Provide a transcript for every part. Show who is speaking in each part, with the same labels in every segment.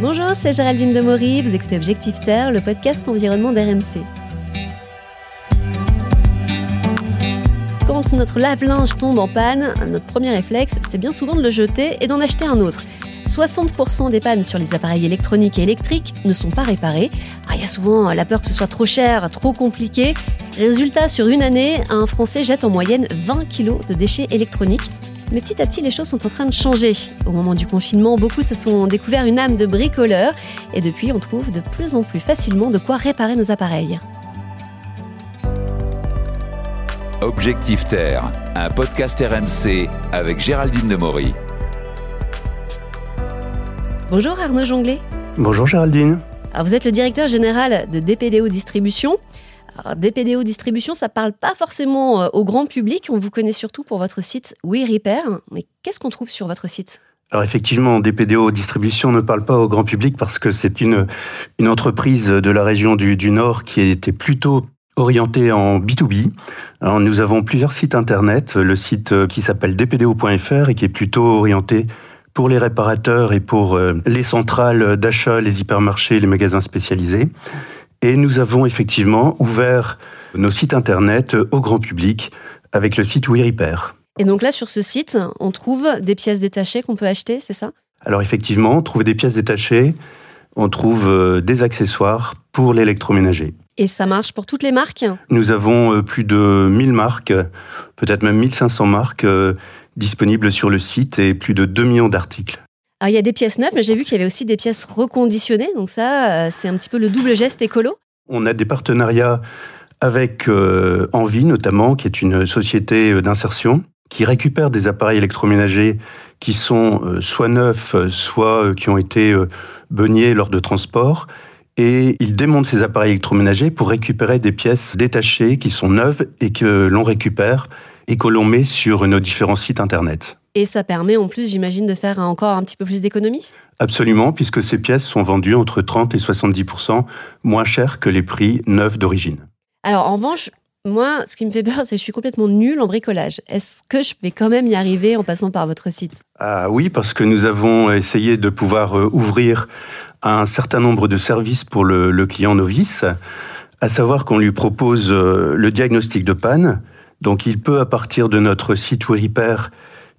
Speaker 1: Bonjour, c'est Géraldine Demory, vous écoutez Objectif Terre, le podcast environnement d'RMC. Quand notre lave-linge tombe en panne, notre premier réflexe, c'est bien souvent de le jeter et d'en acheter un autre. 60% des pannes sur les appareils électroniques et électriques ne sont pas réparées. Ah, il y a souvent la peur que ce soit trop cher, trop compliqué. Résultat, sur une année, un Français jette en moyenne 20 kg de déchets électroniques. Mais petit à petit, les choses sont en train de changer. Au moment du confinement, beaucoup se sont découverts une âme de bricoleur et depuis, on trouve de plus en plus facilement de quoi réparer nos appareils.
Speaker 2: Objectif Terre, un podcast RMC avec Géraldine Demory.
Speaker 1: Bonjour Arnaud Jonglet.
Speaker 3: Bonjour Géraldine.
Speaker 1: Alors vous êtes le directeur général de DPDO Distribution. DPDO Distribution, ça parle pas forcément euh, au grand public. On vous connaît surtout pour votre site WeRepair. Mais qu'est-ce qu'on trouve sur votre site?
Speaker 3: Alors effectivement, DPDO Distribution ne parle pas au grand public parce que c'est une, entreprise de la région du, Nord qui était plutôt orientée en B2B. Alors nous avons plusieurs sites internet, le site euh, qui s'appelle dpdo.fr et qui est plutôt orienté pour les réparateurs et pour euh, les centrales d'achat, les hypermarchés, les magasins spécialisés. Et nous avons effectivement ouvert nos sites internet au grand public avec le site WeRepair.
Speaker 1: Et donc là, sur ce site, on trouve des pièces détachées qu'on peut acheter, c'est ça?
Speaker 3: Alors effectivement, on trouve des pièces détachées, on trouve euh, des accessoires pour l'électroménager.
Speaker 1: Et ça marche pour toutes les marques?
Speaker 3: Nous avons euh, plus de 1000 marques, peut-être même 1500 marques euh, disponibles sur le site et plus de 2 millions d'articles.
Speaker 1: Alors, il y a des pièces neuves, mais j'ai vu qu'il y avait aussi des pièces reconditionnées. Donc ça, euh, c'est un petit peu le double geste écolo.
Speaker 3: On a des partenariats avec euh, Envie notamment, qui est une société euh, d'insertion, qui récupère des appareils électroménagers qui sont soit neufs, soit qui ont été baignés lors de transport. Et ils démontent ces appareils électroménagers pour récupérer des pièces détachées qui sont neuves et que l'on récupère et que l'on met sur nos différents sites internet.
Speaker 1: Et ça permet en plus, j'imagine, de faire encore un petit peu plus d'économies
Speaker 3: Absolument, puisque ces pièces sont vendues entre 30 et 70% moins chères que les prix neufs d'origine.
Speaker 1: Alors en revanche, moi, ce qui me fait peur, c'est que je suis complètement nulle en bricolage. Est-ce que je vais quand même y arriver en passant par votre site?
Speaker 3: Ah oui, parce que nous avons essayé de pouvoir euh, ouvrir un certain nombre de services pour le, le client novice, à savoir qu'on lui propose euh, le diagnostic de panne. Donc il peut, à partir de notre site WeRepair,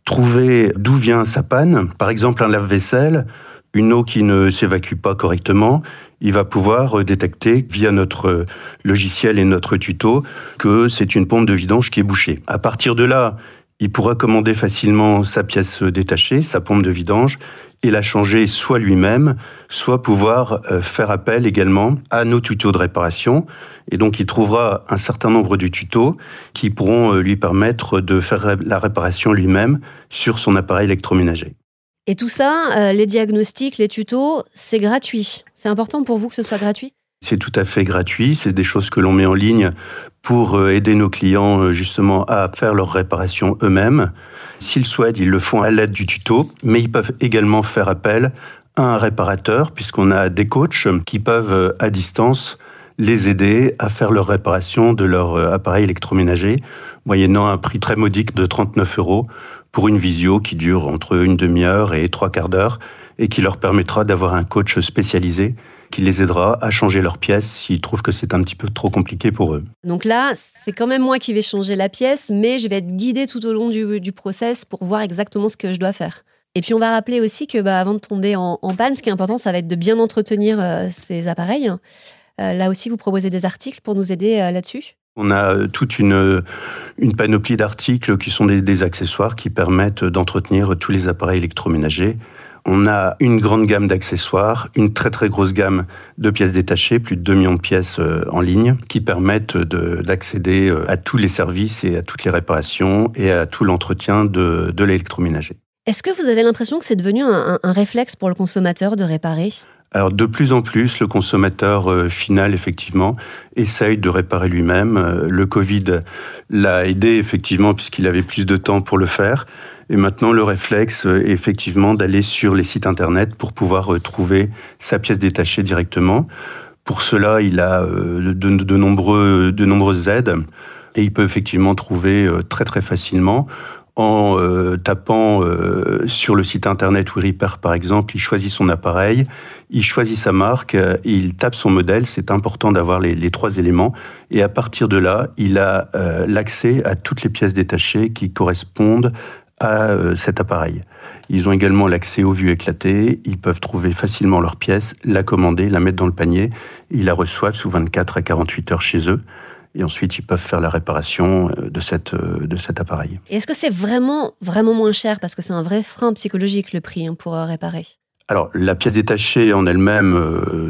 Speaker 3: trouver d'où vient sa panne. Par exemple, un lave-vaisselle, une eau qui ne s'évacue pas correctement. Il va pouvoir euh, détecter via notre euh, logiciel et notre tuto que c'est une pompe de vidange qui est bouchée. À partir de là, il pourra commander facilement sa pièce détachée, sa pompe de vidange, et la changer soit lui-même, soit pouvoir euh, faire appel également à nos tutos de réparation. Et donc, il trouvera un certain nombre de tutos qui pourront euh, lui permettre de faire la réparation lui-même sur son appareil électroménager.
Speaker 1: Et tout ça, euh, les diagnostics, les tutos, c'est gratuit. C'est important pour vous que ce soit gratuit?
Speaker 3: C'est tout à fait gratuit. C'est des choses que l'on met en ligne pour euh, aider nos clients euh, justement à faire leur réparation eux-mêmes. S'ils souhaitent, ils le font à l'aide du tuto, mais ils peuvent également faire appel à un réparateur, puisqu'on a des coachs qui peuvent euh, à distance les aider à faire leur réparation de leur appareil électroménager, moyennant un prix très modique de 39 euros pour une visio qui dure entre une demi-heure et trois quarts d'heure et qui leur permettra d'avoir un coach spécialisé qui les aidera à changer leurs pièces s'ils trouvent que c'est un petit peu trop compliqué pour eux.
Speaker 1: Donc là, c'est quand même moi qui vais changer la pièce, mais je vais être guidée tout au long du, du process pour voir exactement ce que je dois faire. Et puis on va rappeler aussi que bah, avant de tomber en, en panne, ce qui est important, ça va être de bien entretenir euh, ces appareils. Euh, là aussi, vous proposez des articles pour nous aider euh, là-dessus
Speaker 3: On a toute une, une panoplie d'articles qui sont des, des accessoires qui permettent d'entretenir tous les appareils électroménagers. On a une grande gamme d'accessoires, une très très grosse gamme de pièces détachées, plus de 2 millions de pièces euh, en ligne, qui permettent de- d'accéder euh, à tous les services et à toutes les réparations et à tout l'entretien de, l'électroménager.
Speaker 1: Est-ce que vous avez l'impression que c'est devenu un réflexe pour le consommateur de réparer?
Speaker 3: Alors de plus en plus, le consommateur euh, final, effectivement, essaye de réparer lui-même. Euh, Le Covid l'a aidé, effectivement, puisqu'il avait plus de temps pour le faire. Et maintenant, le réflexe euh, est effectivement d'aller sur les sites Internet pour pouvoir trouver sa pièce détachée directement. Pour cela, il a de, de nombreuses aides et il peut effectivement trouver très très facilement en euh, tapant euh, sur le site internet WeRepair par exemple, il choisit son appareil, il choisit sa marque, euh, il tape son modèle, c'est important d'avoir les, trois éléments, et à partir de là, il a l'accès à toutes les pièces détachées qui correspondent à cet appareil. Ils ont également l'accès aux vues éclatées, ils peuvent trouver facilement leurs pièces, la commander, la mettre dans le panier, ils la reçoivent sous 24 à 48 heures chez eux et ensuite ils peuvent faire la réparation euh, de, cette, euh, de cet appareil.
Speaker 1: est-ce que c'est vraiment, vraiment moins cher? Parce que c'est un vrai frein psychologique le prix hein, pour euh, réparer.
Speaker 3: Alors, la pièce détachée en elle-même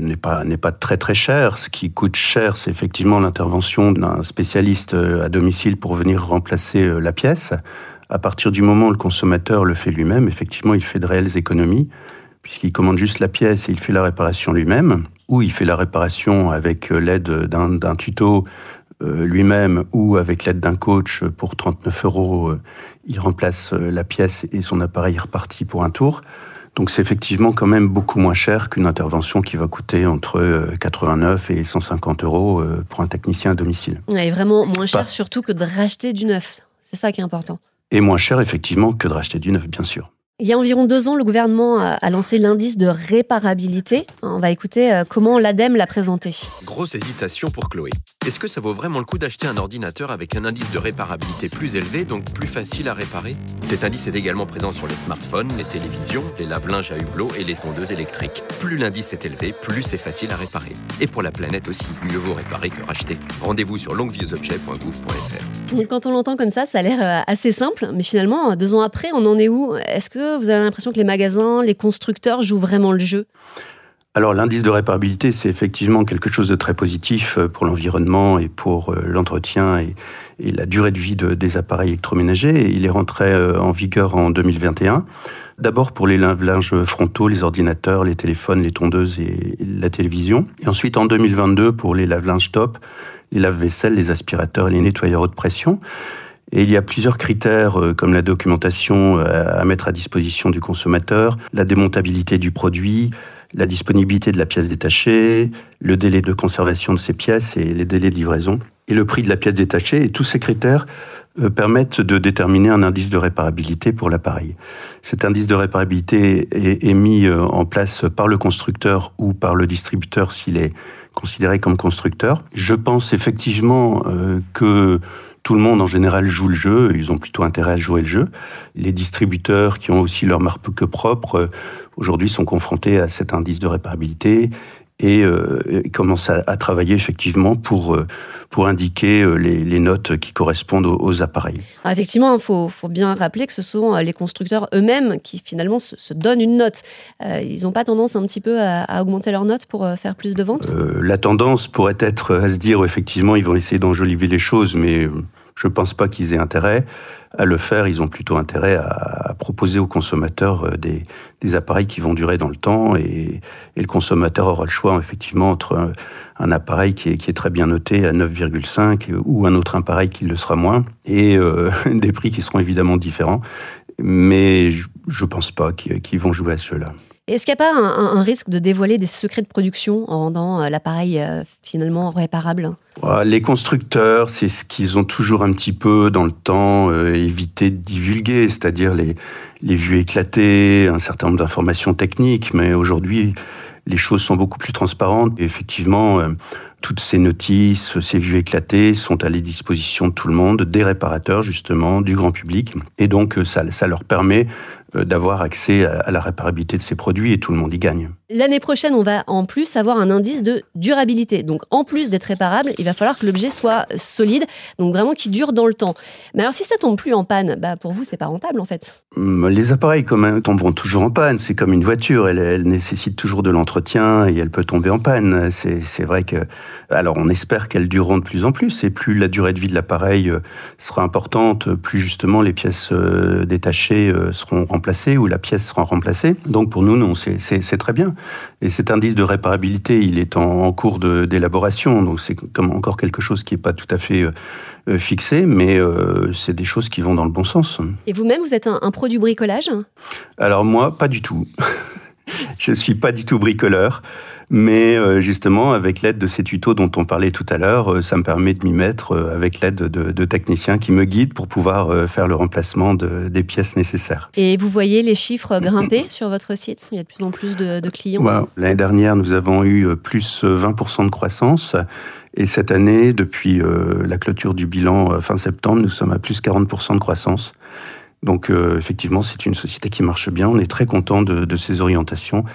Speaker 3: n'est pas n'est pas très très chère. Ce qui coûte cher, c'est effectivement l'intervention d'un spécialiste à domicile pour venir remplacer la pièce. À partir du moment où le consommateur le fait lui-même, effectivement, il fait de réelles économies puisqu'il commande juste la pièce et il fait la réparation lui-même, ou il fait la réparation avec l'aide d'un tuto lui-même ou avec l'aide d'un coach pour 39 euros, euh, il remplace euh, la pièce et son appareil est reparti pour un tour. Donc c'est effectivement quand même beaucoup moins cher qu'une intervention qui va coûter entre 89 et 150 euros pour un technicien à domicile.
Speaker 1: Et vraiment moins cher surtout que de racheter du neuf. C'est ça qui est important.
Speaker 3: Et moins cher effectivement que de racheter du neuf, bien sûr.
Speaker 1: Il y a environ deux ans, le gouvernement a lancé l'indice de réparabilité. On va écouter euh, comment l'ADEME l'a présenté.
Speaker 4: Grosse hésitation pour Chloé. Est-ce que ça vaut vraiment le coup d'acheter un ordinateur avec un indice de réparabilité plus élevé, donc plus facile à réparer? Cet indice est également présent sur les smartphones, les télévisions, les lave-linges à hublot et les tondeuses électriques. Plus l'indice est élevé, plus c'est facile à réparer. Et pour la planète aussi, mieux vaut réparer que racheter. Rendez-vous sur longuevieuxobjets.gouv.fr.
Speaker 1: Quand on l'entend comme ça, ça a l'air euh, assez simple, mais finalement, deux ans après, on en est où? Est-ce que vous avez l'impression que les magasins, les constructeurs jouent vraiment le jeu?
Speaker 3: Alors l'indice de réparabilité, c'est effectivement quelque chose de très positif euh, pour l'environnement et pour euh, l'entretien et, la durée de vie des appareils électroménagers. il est rentré euh, en vigueur en 2021. D'abord pour les lave-linges frontaux, les ordinateurs, les téléphones, les tondeuses et la télévision. Et ensuite en 2022 pour les lave-linges top, les lave-vaisselle, les aspirateurs et les nettoyeurs haute pression. Et il y a plusieurs critères comme la documentation à mettre à disposition du consommateur, la démontabilité du produit, la disponibilité de la pièce détachée, le délai de conservation de ces pièces et les délais de livraison, et le prix de la pièce détachée. Et tous ces critères euh, permettent de déterminer un indice de réparabilité pour l'appareil. Cet indice de réparabilité est, mis en place par le constructeur ou par le distributeur s'il est considéré comme constructeur. Je pense effectivement que tout le monde en général joue le jeu, ils ont plutôt intérêt à jouer le jeu. Les distributeurs qui ont aussi leur marque propre, euh, aujourd'hui sont confrontés à cet indice de réparabilité et euh, commencent à, travailler effectivement pour, euh, pour indiquer euh, les, notes qui correspondent aux, appareils.
Speaker 1: Ah, effectivement, il faut, faut, bien rappeler que ce sont les constructeurs eux-mêmes qui finalement se, donnent une note. ils n'ont pas tendance un petit peu à, augmenter leur note pour faire plus de ventes?
Speaker 3: La tendance pourrait être à se dire effectivement ils vont essayer d'enjoliver les choses, mais je ne pense pas qu'ils aient intérêt à le faire. Ils ont plutôt intérêt à, proposer aux consommateurs euh, des, appareils qui vont durer dans le temps et, le consommateur aura le choix effectivement entre un, appareil qui est, qui est, très bien noté à 9,5 ou un autre appareil qui le sera moins et euh, des prix qui seront évidemment différents. Mais je ne pense pas qu'ils vont jouer à cela.
Speaker 1: Est-ce qu'il n'y a pas un, risque de dévoiler des secrets de production en rendant euh, l'appareil euh, finalement réparable?
Speaker 3: Les constructeurs, c'est ce qu'ils ont toujours un petit peu dans le temps euh, évité de divulguer, c'est-à-dire les, vues éclatées, un certain nombre d'informations techniques, mais aujourd'hui, les choses sont beaucoup plus transparentes. Et effectivement, toutes ces notices, ces vues éclatées sont à la disposition de tout le monde, des réparateurs justement, du grand public. Et donc, ça, ça leur permet euh, d'avoir accès à la réparabilité de ces produits et tout le monde y gagne.
Speaker 1: L'année prochaine, on va en plus avoir un indice de durabilité. Donc en plus d'être réparable, il va falloir que l'objet soit solide, donc vraiment qui dure dans le temps. Mais alors si ça tombe plus en panne, bah pour vous, c'est pas rentable en fait.
Speaker 3: Hum, les appareils comme, tomberont toujours en panne. C'est comme une voiture, elle, elle nécessite toujours de l'entretien et elle peut tomber en panne. C'est vrai que alors on espère qu'elles dureront de plus en plus et plus la durée de vie de l'appareil euh, sera importante, plus justement les pièces euh, détachées seront remplacées ou la pièce sera remplacée. Donc pour nous, non, c'est très bien. Et cet indice de réparabilité, il est en, cours d'élaboration, donc c'est comme encore quelque chose qui n'est pas tout à fait euh, euh, fixé, mais euh, c'est des choses qui vont dans le bon sens.
Speaker 1: Et vous-même, vous êtes un, un pro du bricolage?
Speaker 3: Alors moi, pas du tout. je suis pas du tout bricoleur. Mais euh, justement, avec l'aide de ces tutos dont on parlait tout à l'heure, euh, ça me permet de m'y mettre euh, avec l'aide de, techniciens qui me guident pour pouvoir faire le remplacement des pièces nécessaires.
Speaker 1: Et vous voyez les chiffres grimper sur votre site? Il y a de plus en plus de, clients
Speaker 3: L'année dernière, nous avons eu plus 20% de croissance. Et cette année, depuis la clôture du bilan fin septembre, nous sommes à plus 40% de croissance. Donc effectivement, c'est une société qui marche bien. On est très content de, de ces orientations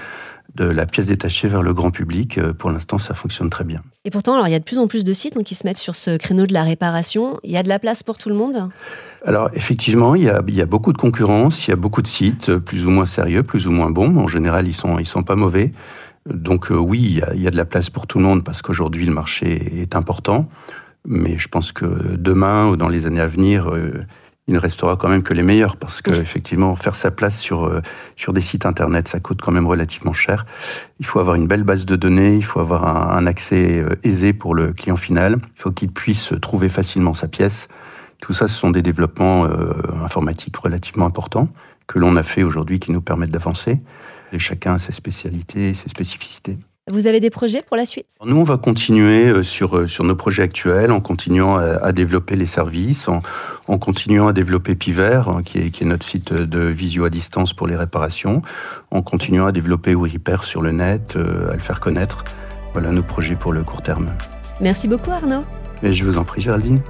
Speaker 3: de la pièce détachée vers le grand public. Euh, pour l'instant, ça fonctionne très bien.
Speaker 1: Et pourtant, alors, il y a de plus en plus de sites hein, qui se mettent sur ce créneau de la réparation. Il y a de la place pour tout le monde?
Speaker 3: Alors, effectivement, il y, a, il y a beaucoup de concurrence, il y a beaucoup de sites, euh, plus ou moins sérieux, plus ou moins bons. En général, ils sont, ils sont pas mauvais. Donc euh, oui, il y, a, il y, a, de la place pour tout le monde parce qu'aujourd'hui, le marché est important. Mais je pense que demain ou dans les années à venir, il ne restera quand même que les meilleurs parce que effectivement faire sa place sur euh, sur des sites internet ça coûte quand même relativement cher. Il faut avoir une belle base de données, il faut avoir un, accès euh, aisé pour le client final, il faut qu'il puisse trouver facilement sa pièce. Tout ça, ce sont des développements euh, informatiques relativement importants que l'on a fait aujourd'hui qui nous permettent d'avancer. Et chacun a ses spécialités, ses spécificités.
Speaker 1: Vous avez des projets pour la suite?
Speaker 3: Nous, on va continuer euh, sur, euh, sur nos projets actuels en continuant à, développer les services, en, en, continuant à développer Piver, hein, qui, est, qui est notre site de visio à distance pour les réparations, en continuant à développer WeRepair sur le net, euh, à le faire connaître. Voilà nos projets pour le court terme.
Speaker 1: Merci beaucoup Arnaud.
Speaker 3: Et je vous en prie Géraldine.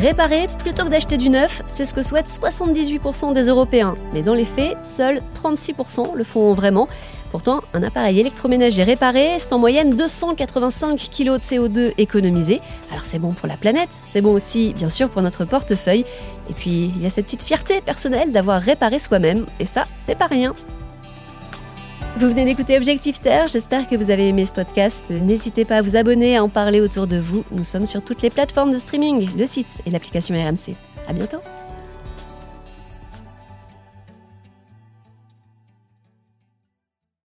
Speaker 1: Réparer plutôt que d'acheter du neuf, c'est ce que souhaitent 78% des Européens. Mais dans les faits, seuls 36% le font vraiment. Pourtant, un appareil électroménager réparé, c'est en moyenne 285 kg de CO2 économisés. Alors c'est bon pour la planète, c'est bon aussi bien sûr pour notre portefeuille. Et puis, il y a cette petite fierté personnelle d'avoir réparé soi-même. Et ça, c'est pas rien. Vous venez d'écouter Objectif Terre, j'espère que vous avez aimé ce podcast. N'hésitez pas à vous abonner, à en parler autour de vous. Nous sommes sur toutes les plateformes de streaming, le site et l'application RMC. À bientôt